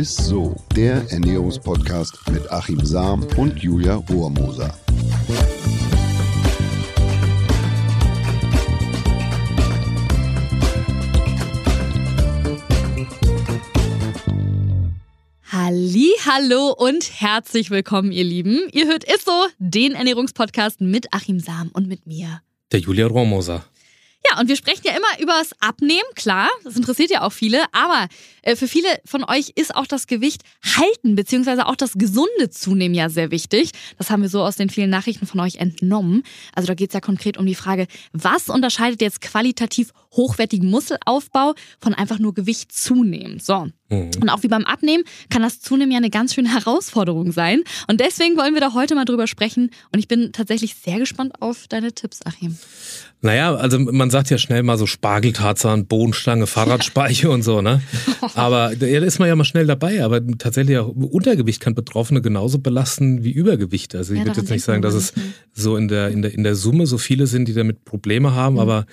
ist so, der Ernährungspodcast mit Achim Sam und Julia Rohrmoser. Halli, hallo und herzlich willkommen, ihr Lieben. Ihr hört Isso, den Ernährungspodcast mit Achim Sam und mit mir. Der Julia Rohrmoser. Ja, und wir sprechen ja immer über das Abnehmen, klar, das interessiert ja auch viele, aber äh, für viele von euch ist auch das Gewicht halten, beziehungsweise auch das gesunde Zunehmen ja sehr wichtig. Das haben wir so aus den vielen Nachrichten von euch entnommen. Also da geht es ja konkret um die Frage, was unterscheidet jetzt qualitativ hochwertigen Muskelaufbau von einfach nur Gewicht zunehmen? So. Mhm. Und auch wie beim Abnehmen kann das Zunehmen ja eine ganz schöne Herausforderung sein. Und deswegen wollen wir da heute mal drüber sprechen. Und ich bin tatsächlich sehr gespannt auf deine Tipps, Achim. Naja, also man sagt ja schnell mal so Spargeltarzan, Bohnenstange, Fahrradspeiche und so, ne? Aber da ist man ja mal schnell dabei. Aber tatsächlich auch Untergewicht kann Betroffene genauso belasten wie Übergewicht. Also ich ja, würde jetzt nicht sagen, dass es so in der, in der, in der Summe so viele sind, die damit Probleme haben, mhm. aber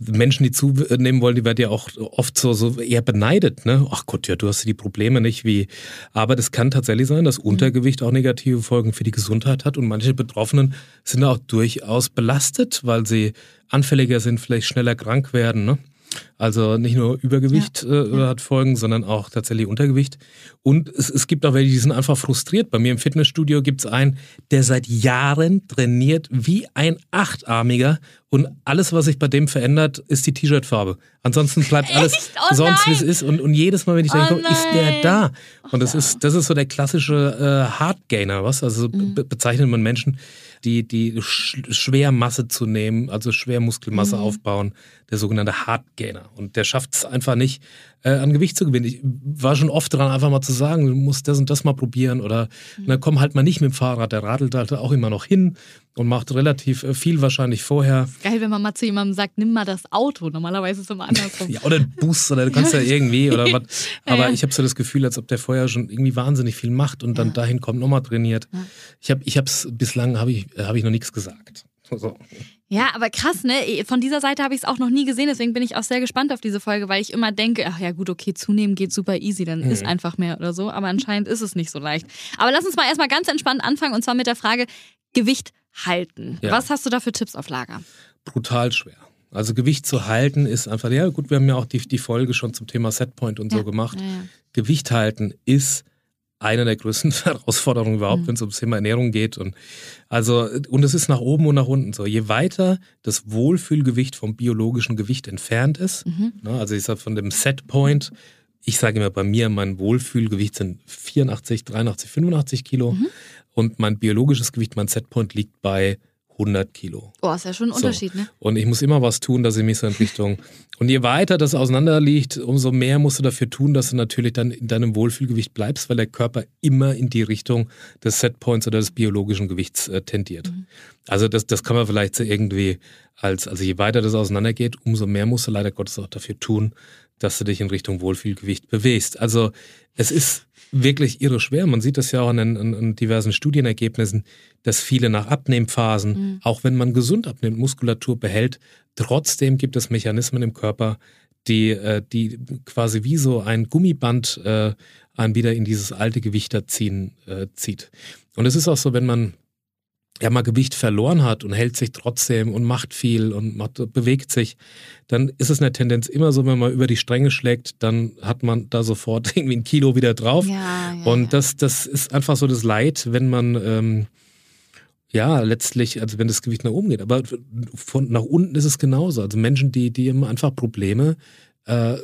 Menschen, die zunehmen wollen, die werden ja auch oft so, so eher beneidet. Ne? Ach Gott, ja, du hast die Probleme nicht wie. Aber das kann tatsächlich sein, dass mhm. Untergewicht auch negative Folgen für die Gesundheit hat und manche Betroffenen sind auch durchaus belastet, weil sie anfälliger sind, vielleicht schneller krank werden. Ne? Also nicht nur Übergewicht ja. Äh, hat Folgen, sondern auch tatsächlich Untergewicht. Und es, es gibt auch welche, die sind einfach frustriert. Bei mir im Fitnessstudio gibt es einen, der seit Jahren trainiert wie ein Achtarmiger. Und alles, was sich bei dem verändert, ist die T-Shirt-Farbe. Ansonsten bleibt alles oh sonst, wie es ist. Und, und jedes Mal, wenn ich denke, oh ist der da? Und das ist, das ist so der klassische äh, Hardgainer, was? Also mhm. be bezeichnet man Menschen, die, die Schwermasse zu nehmen, also Schwermuskelmasse mhm. aufbauen, der sogenannte Hardgainer. Und der schafft es einfach nicht, äh, an Gewicht zu gewinnen. Ich war schon oft dran, einfach mal zu sagen, du musst das und das mal probieren oder mhm. na, komm halt mal nicht mit dem Fahrrad. Der radelt halt auch immer noch hin und macht relativ äh, viel wahrscheinlich vorher. Geil, wenn man mal zu jemandem sagt, nimm mal das Auto. Normalerweise ist es immer andersrum. ja, oder ein Bus oder du kannst ja irgendwie oder was. Aber ja. ich habe so das Gefühl, als ob der vorher schon irgendwie wahnsinnig viel macht und dann ja. dahin kommt, nochmal trainiert. Ja. Ich habe ich hab's bislang habe ich, hab ich noch nichts gesagt. So. Ja, aber krass, ne? Von dieser Seite habe ich es auch noch nie gesehen, deswegen bin ich auch sehr gespannt auf diese Folge, weil ich immer denke, ach ja, gut, okay, zunehmen geht super easy, dann mhm. ist einfach mehr oder so, aber anscheinend ist es nicht so leicht. Aber lass uns mal erstmal ganz entspannt anfangen und zwar mit der Frage Gewicht halten. Ja. Was hast du da für Tipps auf Lager? Brutal schwer. Also Gewicht zu halten ist einfach, ja gut, wir haben ja auch die, die Folge schon zum Thema Setpoint und ja. so gemacht. Ja, Gewicht halten ist eine der größten Herausforderungen überhaupt, mhm. wenn es ums Thema Ernährung geht. Und also, und es ist nach oben und nach unten so. Je weiter das Wohlfühlgewicht vom biologischen Gewicht entfernt ist, mhm. ne, also ich sage von dem Setpoint, ich sage immer bei mir, mein Wohlfühlgewicht sind 84, 83, 85 Kilo mhm. und mein biologisches Gewicht, mein Setpoint liegt bei 100 Kilo. Oh, ist ja schon ein so. Unterschied, ne? Und ich muss immer was tun, dass ich mich so in Richtung. und je weiter das auseinander liegt, umso mehr musst du dafür tun, dass du natürlich dann in deinem Wohlfühlgewicht bleibst, weil der Körper immer in die Richtung des Setpoints oder des biologischen Gewichts äh, tendiert. Mhm. Also das, das kann man vielleicht so irgendwie als, also je weiter das auseinandergeht, umso mehr musst du leider Gottes auch dafür tun, dass du dich in Richtung Wohlfühlgewicht bewegst. Also es ist wirklich irre schwer. Man sieht das ja auch in, in, in diversen Studienergebnissen, dass viele nach Abnehmphasen, mhm. auch wenn man gesund abnimmt, Muskulatur behält, trotzdem gibt es Mechanismen im Körper, die, äh, die quasi wie so ein Gummiband äh, einen wieder in dieses alte Gewicht ziehen, äh, zieht. Und es ist auch so, wenn man ja mal Gewicht verloren hat und hält sich trotzdem und macht viel und macht, bewegt sich, dann ist es eine Tendenz immer so, wenn man über die Stränge schlägt, dann hat man da sofort irgendwie ein Kilo wieder drauf. Ja, ja, und das, das ist einfach so das Leid, wenn man ähm, ja letztlich, also wenn das Gewicht nach oben geht. Aber von nach unten ist es genauso. Also Menschen, die, die haben einfach Probleme, äh,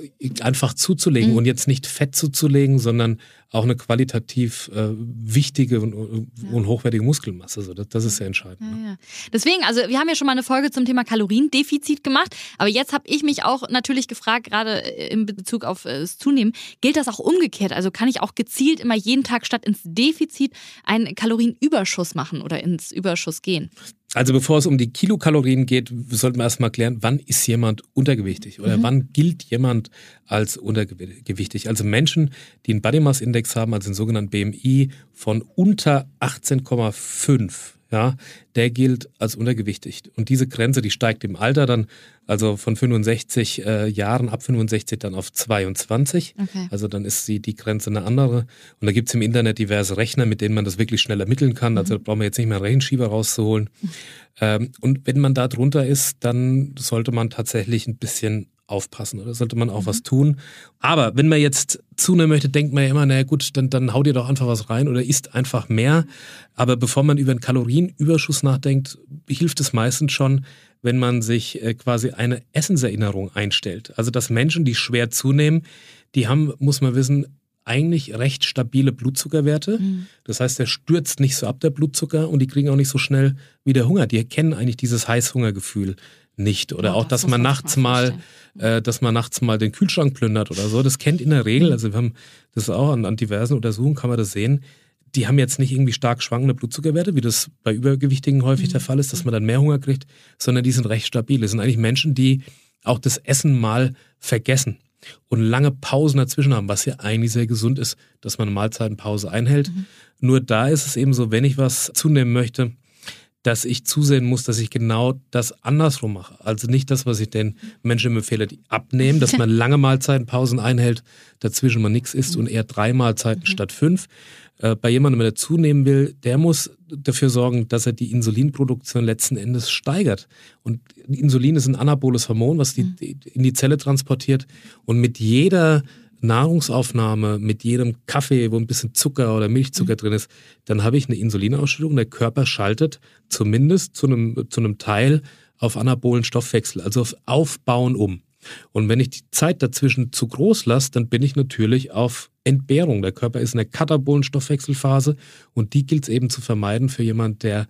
einfach zuzulegen mhm. und jetzt nicht Fett zuzulegen, sondern auch eine qualitativ äh, wichtige und, ja. und, hochwertige Muskelmasse. Also das, das ist sehr entscheidend. Ja, ne? ja. Deswegen, also wir haben ja schon mal eine Folge zum Thema Kaloriendefizit gemacht, aber jetzt habe ich mich auch natürlich gefragt, gerade äh, in Bezug auf äh, das Zunehmen, gilt das auch umgekehrt? Also kann ich auch gezielt immer jeden Tag statt ins Defizit einen Kalorienüberschuss machen oder ins Überschuss gehen? Also bevor es um die Kilokalorien geht, sollten wir erstmal klären, wann ist jemand untergewichtig oder mhm. wann gilt jemand als untergewichtig. Also Menschen, die einen Body Mass Index haben, also einen sogenannten BMI von unter 18,5, ja, der gilt als untergewichtig. Und diese Grenze, die steigt im Alter dann, also von 65 äh, Jahren ab 65 dann auf 22. Okay. Also dann ist die, die Grenze eine andere. Und da gibt es im Internet diverse Rechner, mit denen man das wirklich schnell ermitteln kann. Also mhm. da braucht man jetzt nicht mehr einen Rechenschieber rauszuholen. Ähm, und wenn man da drunter ist, dann sollte man tatsächlich ein bisschen aufpassen oder sollte man auch mhm. was tun. Aber wenn man jetzt zunehmen möchte, denkt man ja immer, naja gut, dann, dann hau dir doch einfach was rein oder isst einfach mehr. Aber bevor man über einen Kalorienüberschuss nachdenkt, hilft es meistens schon, wenn man sich äh, quasi eine Essenserinnerung einstellt. Also dass Menschen, die schwer zunehmen, die haben, muss man wissen, eigentlich recht stabile Blutzuckerwerte. Mhm. Das heißt, der stürzt nicht so ab, der Blutzucker, und die kriegen auch nicht so schnell wieder Hunger. Die erkennen eigentlich dieses Heißhungergefühl nicht. Oder ja, auch, das dass man nachts mal, äh, dass man nachts mal den Kühlschrank plündert oder so. Das kennt in der Regel, also wir haben das auch an, an diversen Untersuchungen, kann man das sehen. Die haben jetzt nicht irgendwie stark schwankende Blutzuckerwerte, wie das bei Übergewichtigen häufig mhm. der Fall ist, dass man dann mehr Hunger kriegt, sondern die sind recht stabil. Das sind eigentlich Menschen, die auch das Essen mal vergessen und lange Pausen dazwischen haben, was ja eigentlich sehr gesund ist, dass man eine Mahlzeitenpause einhält. Mhm. Nur da ist es eben so, wenn ich was zunehmen möchte, dass ich zusehen muss, dass ich genau das andersrum mache. Also nicht das, was ich den Menschen empfehle, die abnehmen, dass man lange Mahlzeitenpausen einhält, dazwischen man nichts isst und eher drei Mahlzeiten mhm. statt fünf. Äh, bei jemandem, der zunehmen will, der muss dafür sorgen, dass er die Insulinproduktion letzten Endes steigert. Und Insulin ist ein anaboles Hormon, was die, mhm. in die Zelle transportiert. Und mit jeder Nahrungsaufnahme mit jedem Kaffee, wo ein bisschen Zucker oder Milchzucker mhm. drin ist, dann habe ich eine Insulinausschüttung. Der Körper schaltet zumindest zu einem, zu einem Teil auf anabolen Stoffwechsel, also auf Aufbauen um. Und wenn ich die Zeit dazwischen zu groß lasse, dann bin ich natürlich auf Entbehrung. Der Körper ist in der katabolen Stoffwechselphase und die gilt es eben zu vermeiden für jemanden, der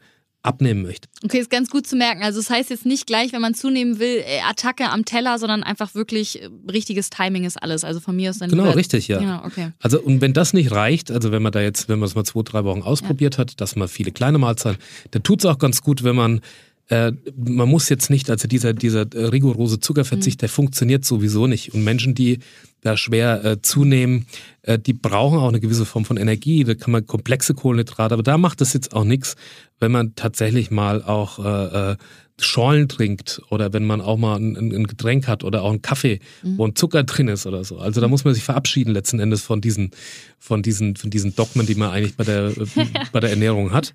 abnehmen möchte. Okay, ist ganz gut zu merken. Also es das heißt jetzt nicht gleich, wenn man zunehmen will, äh, Attacke am Teller, sondern einfach wirklich äh, richtiges Timing ist alles. Also von mir aus dann. Genau, richtig, ja. ja okay. Also und wenn das nicht reicht, also wenn man da jetzt, wenn man es mal zwei, drei Wochen ausprobiert ja. hat, dass man viele kleine Mahlzeiten, dann tut es auch ganz gut, wenn man äh, man muss jetzt nicht, also dieser, dieser rigorose Zuckerverzicht, mhm. der funktioniert sowieso nicht. Und Menschen, die da schwer äh, zunehmen, äh, die brauchen auch eine gewisse Form von Energie. Da kann man komplexe Kohlenhydrate, aber da macht es jetzt auch nichts, wenn man tatsächlich mal auch äh, äh, Schorlen trinkt oder wenn man auch mal ein, ein Getränk hat oder auch einen Kaffee, mhm. wo ein Zucker drin ist oder so. Also da muss man sich verabschieden letzten Endes von diesen, von diesen, von diesen Dogmen, die man eigentlich bei der, bei der Ernährung hat,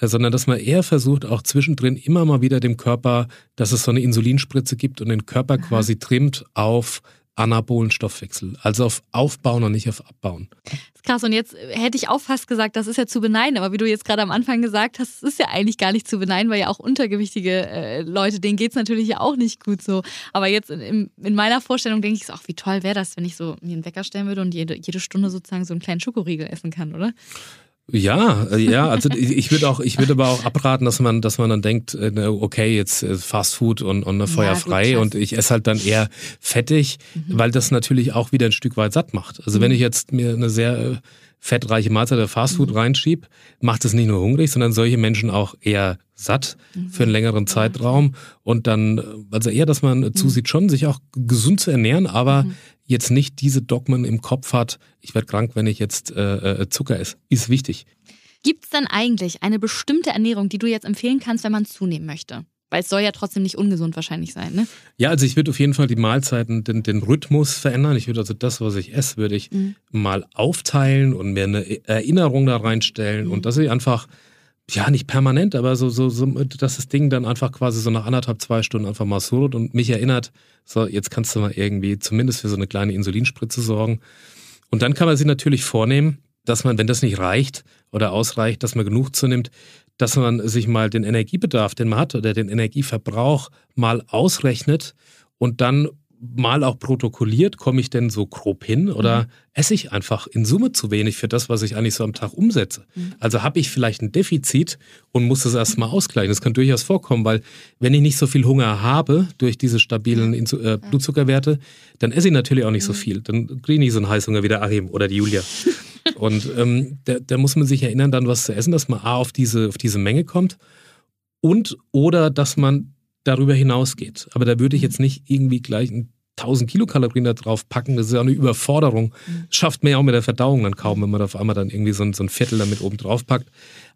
äh, sondern dass man eher versucht, auch zwischendrin immer mal wieder dem Körper, dass es so eine Insulinspritze gibt und den Körper quasi trimmt auf anabolen Stoffwechsel. Also auf Aufbauen und nicht auf Abbauen. Das ist krass. Und jetzt hätte ich auch fast gesagt, das ist ja zu beneiden. Aber wie du jetzt gerade am Anfang gesagt hast, ist ja eigentlich gar nicht zu beneiden, weil ja auch untergewichtige äh, Leute, denen geht es natürlich ja auch nicht gut so. Aber jetzt in, in meiner Vorstellung denke ich ach, wie toll wäre das, wenn ich so mir einen Wecker stellen würde und jede, jede Stunde sozusagen so einen kleinen Schokoriegel essen kann, oder? Ja, äh, ja, also ich würde auch, ich würde aber auch abraten, dass man, dass man dann denkt, äh, okay, jetzt äh, Fast Food und, und feuerfrei ja, und ich esse halt dann eher fettig, mhm. weil das natürlich auch wieder ein Stück weit satt macht. Also mhm. wenn ich jetzt mir eine sehr fettreiche Mahlzeit der Fastfood mhm. reinschieb, macht es nicht nur hungrig, sondern solche Menschen auch eher satt mhm. für einen längeren Zeitraum und dann, also eher, dass man mhm. zusieht, schon sich auch gesund zu ernähren, aber mhm. jetzt nicht diese Dogmen im Kopf hat, ich werde krank, wenn ich jetzt äh, äh Zucker esse. Ist wichtig. Gibt es denn eigentlich eine bestimmte Ernährung, die du jetzt empfehlen kannst, wenn man zunehmen möchte? Weil es soll ja trotzdem nicht ungesund wahrscheinlich sein, ne? Ja, also ich würde auf jeden Fall die Mahlzeiten, den, den Rhythmus verändern. Ich würde also das, was ich esse, würde ich mhm. mal aufteilen und mir eine Erinnerung da reinstellen mhm. und dass ich einfach, ja, nicht permanent, aber so, so, so, dass das Ding dann einfach quasi so nach anderthalb, zwei Stunden einfach mal surrt und mich erinnert, so, jetzt kannst du mal irgendwie zumindest für so eine kleine Insulinspritze sorgen. Und dann kann man sich natürlich vornehmen, dass man, wenn das nicht reicht oder ausreicht, dass man genug zunimmt, dass man sich mal den Energiebedarf, den man hat, oder den Energieverbrauch mal ausrechnet und dann mal auch protokolliert, komme ich denn so grob hin oder mhm. esse ich einfach in Summe zu wenig für das, was ich eigentlich so am Tag umsetze? Mhm. Also habe ich vielleicht ein Defizit und muss das erstmal ausgleichen. Das kann durchaus vorkommen, weil wenn ich nicht so viel Hunger habe durch diese stabilen Insu äh, Blutzuckerwerte, dann esse ich natürlich auch nicht so mhm. viel. Dann kriege ich nicht so einen Heißhunger wie der Achim oder die Julia. Und ähm, da, da, muss man sich erinnern, dann was zu essen, dass man A auf diese, auf diese Menge kommt und oder dass man darüber hinausgeht. Aber da würde ich jetzt nicht irgendwie gleich ein 1000 Kilokalorien da drauf packen, das ist ja eine Überforderung. Schafft man ja auch mit der Verdauung dann kaum, wenn man auf einmal dann irgendwie so ein, so ein Viertel damit oben drauf packt.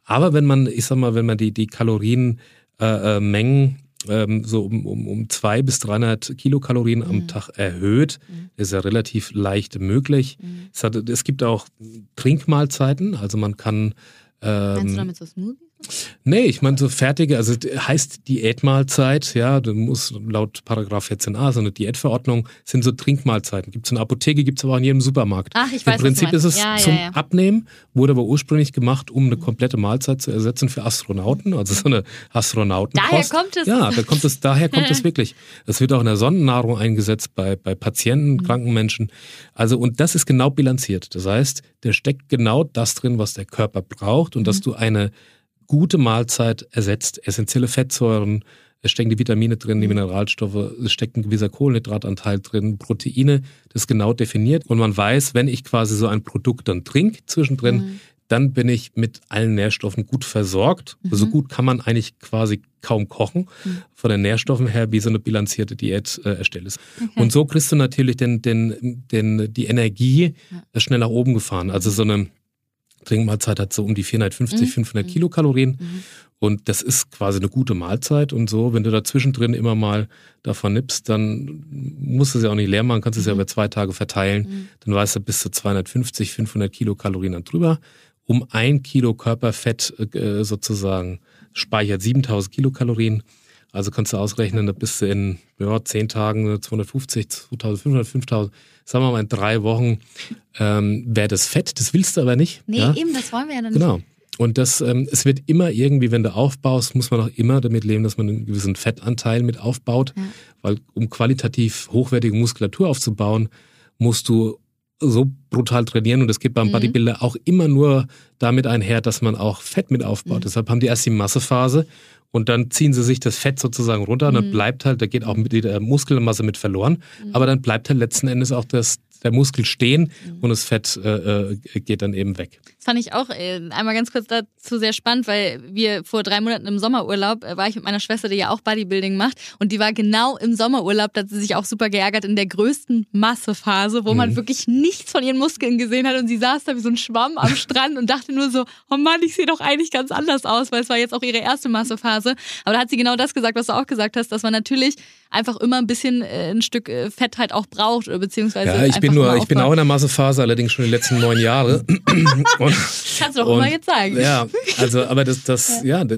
Aber wenn man, ich sag mal, wenn man die, die Kalorienmengen äh, äh, ähm, so um, um, um zwei bis 300 Kilokalorien mhm. am Tag erhöht, mhm. ist ja relativ leicht möglich. Mhm. Es, hat, es gibt auch Trinkmahlzeiten, also man kann ähm, Meinst du damit so Smoothie? Nee, ich meine so fertige, also heißt Diätmahlzeit, ja, du musst laut Paragraph 14a, so eine Diätverordnung, sind so Trinkmahlzeiten. Gibt es in der Apotheke, gibt es aber auch in jedem Supermarkt. Ach, ich weiß, Im Prinzip ist es ja, zum ja, ja. Abnehmen, wurde aber ursprünglich gemacht, um eine komplette Mahlzeit zu ersetzen für Astronauten, also so eine Astronautenkost. Daher kommt es. Ja, da kommt es, daher kommt es wirklich. Das wird auch in der Sonnennahrung eingesetzt bei, bei Patienten, mhm. kranken Menschen. Also, und das ist genau bilanziert. Das heißt, der steckt genau das drin, was der Körper braucht und mhm. dass du eine gute Mahlzeit ersetzt essentielle Fettsäuren, es stecken die Vitamine drin, die mhm. Mineralstoffe, es steckt ein gewisser Kohlenhydratanteil drin, Proteine, das ist genau definiert. Und man weiß, wenn ich quasi so ein Produkt dann trinke zwischendrin, mhm. dann bin ich mit allen Nährstoffen gut versorgt. Mhm. So gut kann man eigentlich quasi kaum kochen, mhm. von den Nährstoffen her, wie so eine bilanzierte Diät äh, erstellt ist. Okay. Und so kriegst du natürlich den, den, den, die Energie ja. schnell nach oben gefahren. Also so eine Trinkmahlzeit hat so um die 450, mhm. 500 Kilokalorien. Mhm. Und das ist quasi eine gute Mahlzeit und so. Wenn du dazwischen drin immer mal davon nippst, dann musst du es ja auch nicht leer machen, kannst es mhm. ja über zwei Tage verteilen. Mhm. Dann weißt du bis zu 250, 500 Kilokalorien dann drüber. Um ein Kilo Körperfett äh, sozusagen speichert 7000 Kilokalorien. Also kannst du ausrechnen, da bist du in ja, 10 Tagen 250, 2500, 5000 sagen wir mal in drei Wochen ähm, wäre das Fett, das willst du aber nicht. Nee, ja? eben, das wollen wir ja dann genau. nicht. Und das, ähm, es wird immer irgendwie, wenn du aufbaust, muss man auch immer damit leben, dass man einen gewissen Fettanteil mit aufbaut. Ja. Weil um qualitativ hochwertige Muskulatur aufzubauen, musst du so brutal trainieren und das geht beim mhm. Bodybuilder auch immer nur damit einher, dass man auch Fett mit aufbaut. Mhm. Deshalb haben die erst die Massephase und dann ziehen sie sich das Fett sozusagen runter und dann mhm. bleibt halt, da geht auch mit der Muskelmasse mit verloren, mhm. aber dann bleibt halt letzten Endes auch das, der Muskel stehen mhm. und das Fett äh, äh, geht dann eben weg. Fand ich auch äh, einmal ganz kurz dazu sehr spannend, weil wir vor drei Monaten im Sommerurlaub äh, war ich mit meiner Schwester, die ja auch Bodybuilding macht und die war genau im Sommerurlaub, da hat sie sich auch super geärgert in der größten Massephase, wo mhm. man wirklich nichts von ihren Muskeln gesehen hat und sie saß da wie so ein Schwamm am Strand und dachte nur so, oh Mann, ich sehe doch eigentlich ganz anders aus, weil es war jetzt auch ihre erste Massephase. Aber da hat sie genau das gesagt, was du auch gesagt hast, dass man natürlich einfach immer ein bisschen äh, ein Stück äh, Fett halt auch braucht beziehungsweise ja, ich bin nur, ich bin auch in der Massephase, allerdings schon die letzten neun Jahre. und, Kannst du doch und, immer jetzt sagen. Ja, also, aber das, das, ja. ja,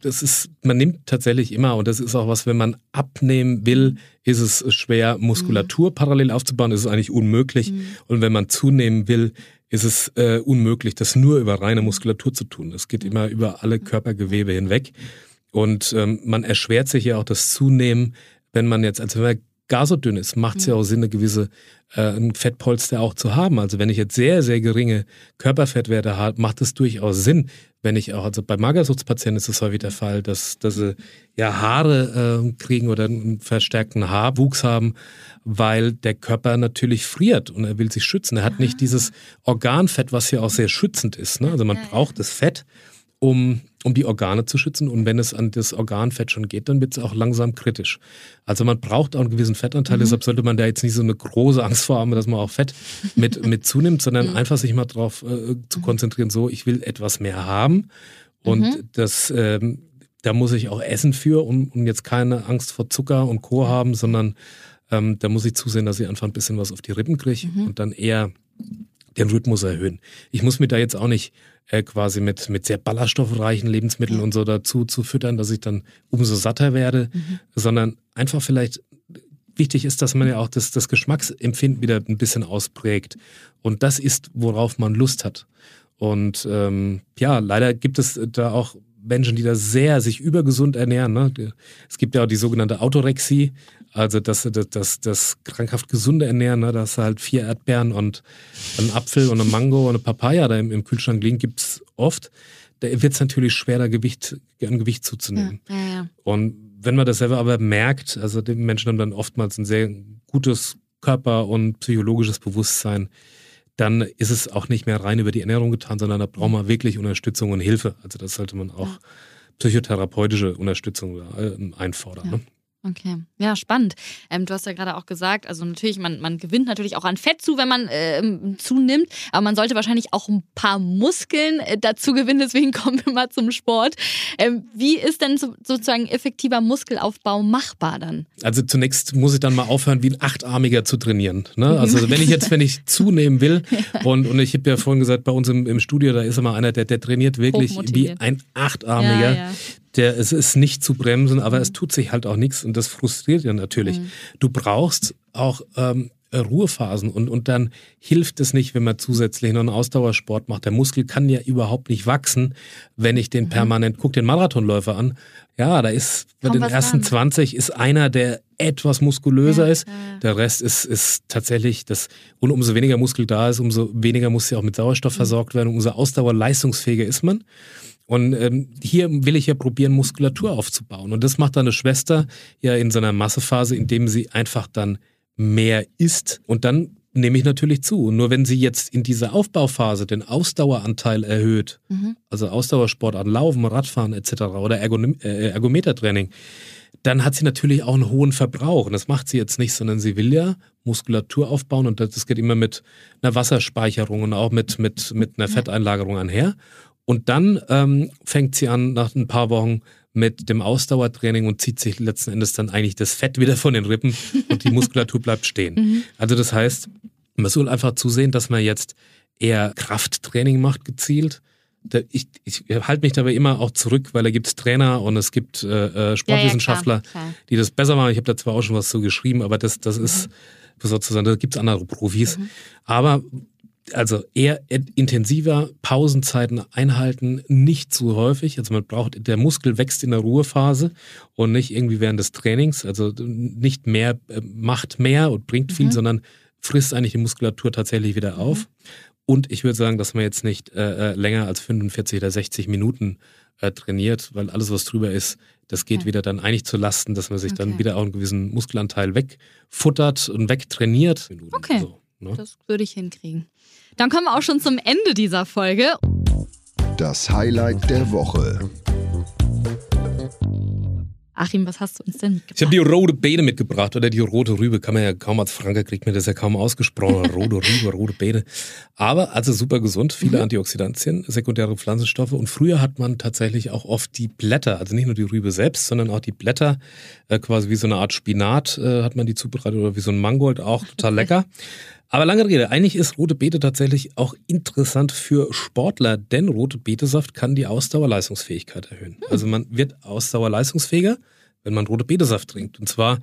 das ist, man nimmt tatsächlich immer und das ist auch was, wenn man abnehmen will, ist es schwer, Muskulatur mhm. parallel aufzubauen, ist es eigentlich unmöglich. Mhm. Und wenn man zunehmen will, ist es äh, unmöglich, das nur über reine Muskulatur zu tun. Das geht immer über alle Körpergewebe hinweg. Und ähm, man erschwert sich ja auch das Zunehmen, wenn man jetzt, also wenn man gar so dünn ist, macht es ja mhm. auch Sinn, eine gewisse äh, ein Fettpolster auch zu haben. Also wenn ich jetzt sehr, sehr geringe Körperfettwerte habe, macht es durchaus Sinn, wenn ich auch, also bei Magersuchtspatienten ist es häufig der Fall, dass, dass sie ja Haare äh, kriegen oder einen verstärkten Haarwuchs haben, weil der Körper natürlich friert und er will sich schützen. Er hat nicht dieses Organfett, was ja auch sehr schützend ist. Ne? Also man braucht das Fett, um um die Organe zu schützen. Und wenn es an das Organfett schon geht, dann wird es auch langsam kritisch. Also man braucht auch einen gewissen Fettanteil, mhm. deshalb sollte man da jetzt nicht so eine große Angst vor haben, dass man auch Fett mit, mit zunimmt, sondern mhm. einfach sich mal darauf äh, zu konzentrieren, so, ich will etwas mehr haben. Und mhm. das, ähm, da muss ich auch essen für und, und jetzt keine Angst vor Zucker und Co. haben, sondern ähm, da muss ich zusehen, dass ich einfach ein bisschen was auf die Rippen kriege mhm. und dann eher den Rhythmus erhöhen. Ich muss mir da jetzt auch nicht äh, quasi mit, mit sehr ballaststoffreichen Lebensmitteln und so dazu zu füttern, dass ich dann umso satter werde, mhm. sondern einfach vielleicht wichtig ist, dass man ja auch das, das Geschmacksempfinden wieder ein bisschen ausprägt. Und das ist, worauf man Lust hat. Und ähm, ja, leider gibt es da auch Menschen, die da sehr sich übergesund ernähren. Ne? Es gibt ja auch die sogenannte Autorexie, also das, das, das, das krankhaft gesunde Ernähren, ne? dass halt vier Erdbeeren und ein Apfel und eine Mango und eine Papaya da im, im Kühlschrank liegen, gibt's oft. Da wird es natürlich schwerer, Gewicht, an Gewicht zuzunehmen. Ja, ja, ja. Und wenn man das selber aber merkt, also die Menschen haben dann oftmals ein sehr gutes Körper- und psychologisches Bewusstsein, dann ist es auch nicht mehr rein über die Ernährung getan, sondern da braucht man wirklich Unterstützung und Hilfe. Also das sollte man auch psychotherapeutische Unterstützung äh, einfordern. Ne? Okay, ja, spannend. Ähm, du hast ja gerade auch gesagt, also natürlich, man, man gewinnt natürlich auch an Fett zu, wenn man äh, zunimmt, aber man sollte wahrscheinlich auch ein paar Muskeln äh, dazu gewinnen, deswegen kommen wir mal zum Sport. Ähm, wie ist denn so, sozusagen effektiver Muskelaufbau machbar dann? Also zunächst muss ich dann mal aufhören, wie ein Achtarmiger zu trainieren. Ne? Also wenn ich jetzt, wenn ich zunehmen will und, und ich habe ja vorhin gesagt, bei uns im, im Studio, da ist immer einer, der, der trainiert wirklich wie ein Achtarmiger. Ja, ja der, es ist nicht zu bremsen, aber mhm. es tut sich halt auch nichts und das frustriert ja natürlich. Mhm. Du brauchst auch ähm, Ruhephasen und, und dann hilft es nicht, wenn man zusätzlich noch einen Ausdauersport macht. Der Muskel kann ja überhaupt nicht wachsen, wenn ich den mhm. permanent, guck den Marathonläufer an. Ja, da ist bei den ersten dran. 20 ist einer, der etwas muskulöser ja, ist. Ja. Der Rest ist, ist tatsächlich das, und umso weniger Muskel da ist, umso weniger muss ja auch mit Sauerstoff mhm. versorgt werden, umso ausdauerleistungsfähiger ist man. Und ähm, hier will ich ja probieren, Muskulatur aufzubauen. Und das macht deine Schwester ja in seiner Massephase, indem sie einfach dann mehr isst. Und dann nehme ich natürlich zu. Und nur wenn sie jetzt in dieser Aufbauphase den Ausdaueranteil erhöht, mhm. also Ausdauersport an Laufen, Radfahren etc. oder Ergon äh, Ergometertraining, dann hat sie natürlich auch einen hohen Verbrauch. Und das macht sie jetzt nicht, sondern sie will ja Muskulatur aufbauen und das geht immer mit einer Wasserspeicherung und auch mit, mit, mit einer Fetteinlagerung einher. Und dann ähm, fängt sie an, nach ein paar Wochen mit dem Ausdauertraining und zieht sich letzten Endes dann eigentlich das Fett wieder von den Rippen und die Muskulatur bleibt stehen. Mhm. Also das heißt, man soll einfach zusehen, dass man jetzt eher Krafttraining macht, gezielt. Ich, ich halte mich dabei immer auch zurück, weil da gibt es Trainer und es gibt äh, äh Sportwissenschaftler, ja, ja, klar, klar. die das besser machen. Ich habe da zwar auch schon was zu geschrieben, aber das, das mhm. ist sozusagen, da gibt es andere Profis. Mhm. Aber also eher intensiver, Pausenzeiten einhalten, nicht zu häufig. Also man braucht, der Muskel wächst in der Ruhephase und nicht irgendwie während des Trainings. Also nicht mehr, äh, macht mehr und bringt viel, mhm. sondern frisst eigentlich die Muskulatur tatsächlich wieder mhm. auf. Mhm. Und ich würde sagen, dass man jetzt nicht äh, äh länger als 45 oder 60 Minuten äh, trainiert, weil alles, was drüber ist, das geht okay. wieder dann eigentlich zu Lasten, dass man sich okay. dann wieder auch einen gewissen Muskelanteil wegfuttert und wegtrainiert. Okay, so, ne? das würde ich hinkriegen. Dann kommen wir auch schon zum Ende dieser Folge. Das Highlight der Woche. Achim, was hast du uns denn mitgebracht? Ich habe die rote Beete mitgebracht oder die rote Rübe. Kann man ja kaum als Franker kriegt mir das ja kaum ausgesprochen. rote Rübe, rote Beete. Aber also super gesund, viele mhm. Antioxidantien, sekundäre Pflanzenstoffe. Und früher hat man tatsächlich auch oft die Blätter, also nicht nur die Rübe selbst, sondern auch die Blätter, äh, quasi wie so eine Art Spinat äh, hat man die zubereitet oder wie so ein Mangold auch total lecker. Aber lange Rede, eigentlich ist rote Beete tatsächlich auch interessant für Sportler, denn rote Betesaft kann die Ausdauerleistungsfähigkeit erhöhen. Hm. Also man wird ausdauerleistungsfähiger, wenn man rote Betesaft trinkt. Und zwar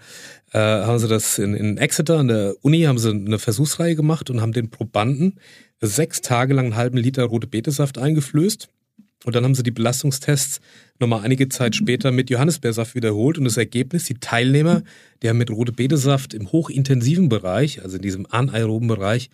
äh, haben sie das in, in Exeter an der Uni, haben sie eine Versuchsreihe gemacht und haben den Probanden sechs Tage lang einen halben Liter rote Betesaft eingeflößt. Und dann haben sie die Belastungstests nochmal einige Zeit später mit Johannisbeersaft wiederholt. Und das Ergebnis, die Teilnehmer, die haben mit rote Betesaft im hochintensiven Bereich, also in diesem anaeroben Bereich,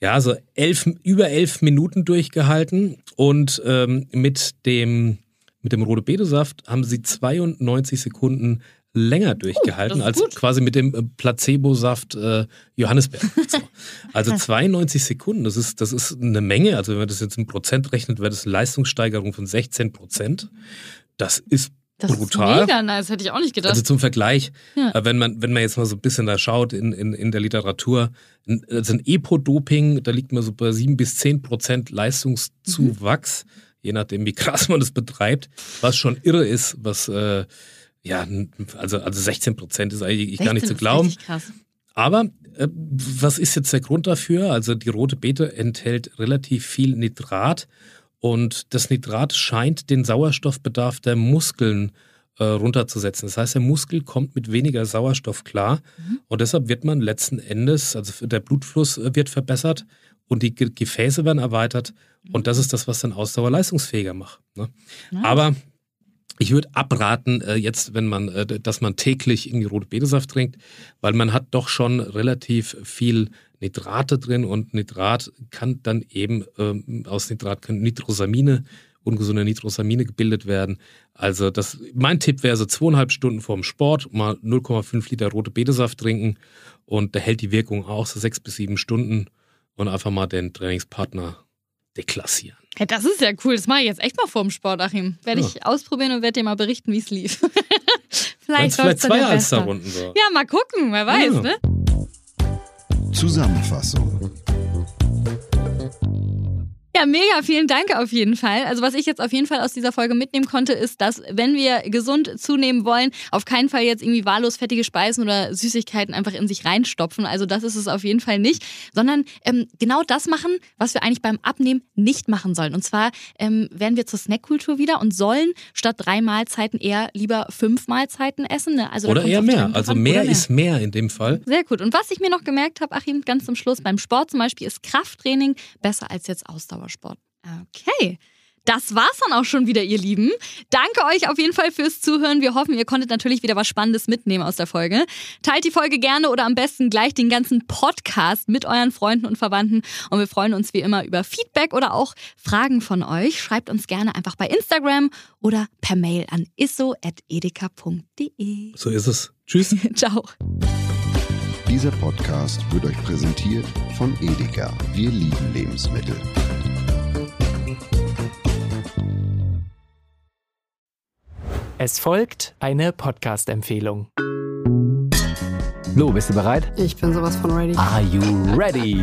ja, so elf, über elf Minuten durchgehalten. Und ähm, mit dem mit dem rote Betesaft haben sie 92 Sekunden länger durchgehalten oh, als gut. quasi mit dem äh, Placebo-Saft äh, Johannisbeer. So. Also 92 Sekunden, das ist, das ist eine Menge. Also wenn man das jetzt in Prozent rechnet, wäre das eine Leistungssteigerung von 16 Prozent. Das ist das brutal. Ist mega nice, hätte ich auch nicht gedacht. Also zum Vergleich, ja. Äh, wenn man, wenn man jetzt mal so ein bisschen da schaut in, in, in der Literatur, also ein Epo-Doping, da liegt man so bei 7 bis 10 Prozent Leistungszuwachs, mhm. je nachdem, wie krass man das betreibt, was schon irre ist, was äh, ja, also, also 16 Prozent ist eigentlich gar nicht zu glauben. Krass. Aber äh, was ist jetzt der Grund dafür? Also die rote Beete enthält relativ viel Nitrat und das Nitrat scheint den Sauerstoffbedarf der Muskeln äh, runterzusetzen. Das heißt, der Muskel kommt mit weniger Sauerstoff klar mhm. und deshalb wird man letzten Endes, also der Blutfluss äh, wird verbessert und die Gefäße werden erweitert mhm. und das ist das, was dann Ausdauer leistungsfähiger macht. Ne? Nice. Aber ich würde abraten, äh, jetzt, wenn man, äh, dass man täglich irgendwie rote Betesaft trinkt, weil man hat doch schon relativ viel Nitrate drin und Nitrat kann dann eben ähm, aus Nitrat können Nitrosamine, ungesunde Nitrosamine gebildet werden. Also das, mein Tipp wäre so zweieinhalb Stunden vorm Sport mal 0,5 Liter rote Betesaft trinken und da hält die Wirkung auch so sechs bis sieben Stunden und einfach mal den Trainingspartner deklassieren. Hey, das ist ja cool. Das mache ich jetzt echt mal vorm Sport, Achim. Werde ja. ich ausprobieren und werde dir mal berichten, wie es lief. Vielleicht, vielleicht zwei. Alsterrunden so. Ja, mal gucken, wer weiß, Ja. ne? Zusammenfassung. Ja, mega, vielen Dank auf jeden Fall. Also was ich jetzt auf jeden Fall aus dieser Folge mitnehmen konnte, ist, dass wenn wir gesund zunehmen wollen, auf keinen Fall jetzt irgendwie wahllos fettige Speisen oder Süßigkeiten einfach in sich reinstopfen. Also das ist es auf jeden Fall nicht, sondern ähm, genau das machen, was wir eigentlich beim Abnehmen nicht machen sollen. Und zwar ähm, werden wir zur Snackkultur wieder und sollen statt drei Mahlzeiten eher lieber fünf Mahlzeiten essen. Ne? Also Oder eher mehr. Also mehr Oder ist mehr in dem Fall. sehr gut. Und was ich mir noch gemerkt habe, Achim, ganz zum Schluss, beim Sport zum Beispiel ist Krafttraining besser als jetzt Ausdauersport. Okay. Das war's dann auch schon wieder, ihr Lieben. Danke euch auf jeden Fall fürs Zuhören. Wir hoffen, ihr konntet natürlich wieder was Spannendes mitnehmen aus der Folge. Teilt die Folge gerne oder am besten gleich den ganzen Podcast mit euren Freunden und Verwandten. Und wir freuen uns wie immer über Feedback oder auch Fragen von euch. Schreibt uns gerne einfach bei Instagram oder per Mail an isso.edeka.de. So ist es. Tschüss. Ciao. Dieser Podcast wird euch präsentiert von Edeka. Wir lieben Lebensmittel. Es folgt eine Podcast-Empfehlung. Lou, bist du bereit? Ich bin sowas von ready. Are you ready?